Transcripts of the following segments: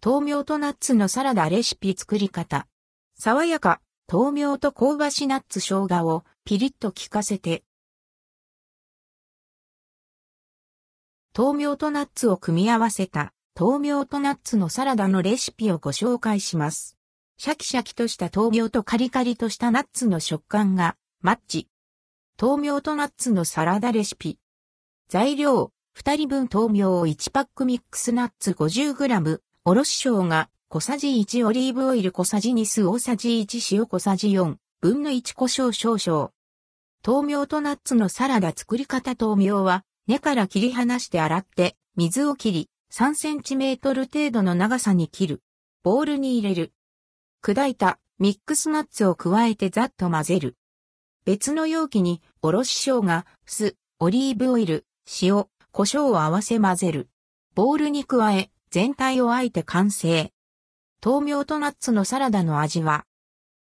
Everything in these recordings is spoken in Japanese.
豆苗とナッツのサラダレシピ作り方。爽やか、豆苗と香ばしナッツ生姜をピリッと効かせて。豆苗とナッツを組み合わせた豆苗とナッツのサラダのレシピをご紹介します。シャキシャキとした豆苗とカリカリとしたナッツの食感がマッチ。豆苗とナッツのサラダレシピ。材料、2人分豆苗を1パックミックスナッツ 50g、おろし生姜、小さじ1オリーブオイル小さじ2酢大さじ1塩小さじ4分の1胡椒少々。豆苗とナッツのサラダ作り方豆苗は根から切り離して洗って水を切り3センチメートル程度の長さに切る。ボウルに入れる。砕いたミックスナッツを加えてざっと混ぜる。別の容器におろし生姜、酢、オリーブオイル、塩、胡椒を合わせ混ぜる。ボウルに加え全体をあえて完成。豆苗とナッツのサラダの味は、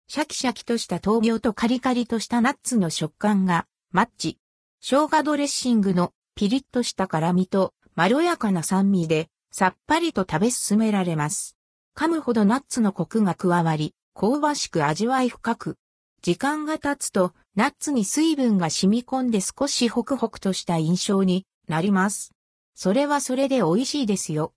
シャキシャキとした豆苗とカリカリとしたナッツの食感がマッチ。生姜ドレッシングのピリッとした辛みとまろやかな酸味でさっぱりと食べ進められます。噛むほどナッツのコクが加わり、香ばしく味わい深く。時間が経つと、ナッツに水分が染み込んで少しホクホクとした印象になります。それはそれで美味しいですよ。